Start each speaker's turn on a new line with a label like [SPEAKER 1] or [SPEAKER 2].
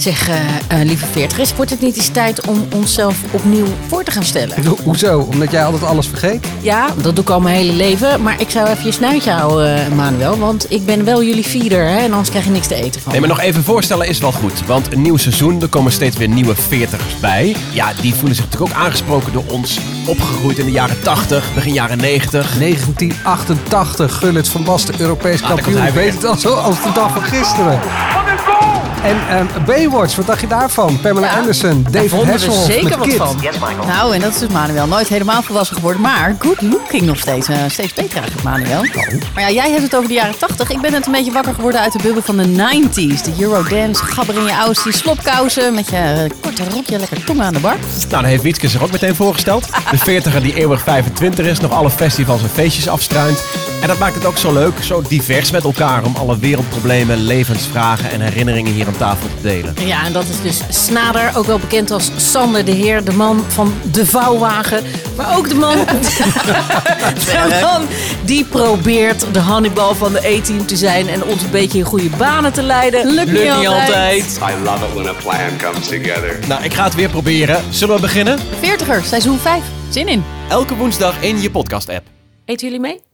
[SPEAKER 1] Zeg, eh, eh, lieve veertigers, wordt het niet eens tijd om onszelf opnieuw voor te gaan stellen?
[SPEAKER 2] Ho- Hoezo? Omdat jij altijd alles vergeet?
[SPEAKER 1] Ja, dat doe ik al mijn hele leven. Maar ik zou even je snuitje houden, eh, Manuel. Want ik ben wel jullie feeder, hè? En anders krijg je niks te eten van
[SPEAKER 3] Nee, maar nog even voorstellen is wel goed. Want een nieuw seizoen, er komen steeds weer nieuwe veertigers bij. Ja, die voelen zich natuurlijk ook aangesproken door ons. Opgegroeid in de jaren 80, begin jaren 90.
[SPEAKER 2] 1988, Gullit van Basten, Europees
[SPEAKER 3] Ah,
[SPEAKER 2] kampioen. weet het al zo als de dag van gisteren. En ehm, Baywatch, wat dacht je daarvan? Pamela
[SPEAKER 1] Ja,
[SPEAKER 2] Anderson,
[SPEAKER 1] Daar
[SPEAKER 2] David
[SPEAKER 1] vonden we
[SPEAKER 2] Hasselhoff
[SPEAKER 1] zeker wat
[SPEAKER 2] Kid.
[SPEAKER 1] van.
[SPEAKER 4] Nou, en dat is dus Manuel. Nooit helemaal volwassen geworden, maar good looking nog steeds. eh, steeds beter eigenlijk, Manuel. Maar ja, jij hebt het over de jaren 80. Ik ben net een beetje wakker geworden uit de bubbel van de 90s. De Eurodance, gabber in je oudste, slopkousen met je eh, korte rokje, lekker tong aan de bar.
[SPEAKER 3] Nou, dan heeft Wietske zich ook meteen voorgesteld. De veertiger die eeuwig 25 is, nog alle festivals en feestjes afstruint. En dat maakt het ook zo leuk, zo divers met elkaar... om alle wereldproblemen, levensvragen en herinneringen hier aan tafel te delen.
[SPEAKER 1] Ja, en dat is dus Snader, ook wel bekend als Sander de Heer, de man van de vouwwagen. Maar ook de man, de man die probeert de Hannibal van de E-team te zijn en ons een beetje in goede banen te leiden.
[SPEAKER 4] Lukt niet altijd.
[SPEAKER 5] I love it when a plan comes together.
[SPEAKER 3] Nou, ik ga het weer proberen. Zullen we beginnen?
[SPEAKER 4] 40er, seizoen 5. Zin in.
[SPEAKER 3] Elke woensdag in je podcast-app.
[SPEAKER 1] Eten jullie mee?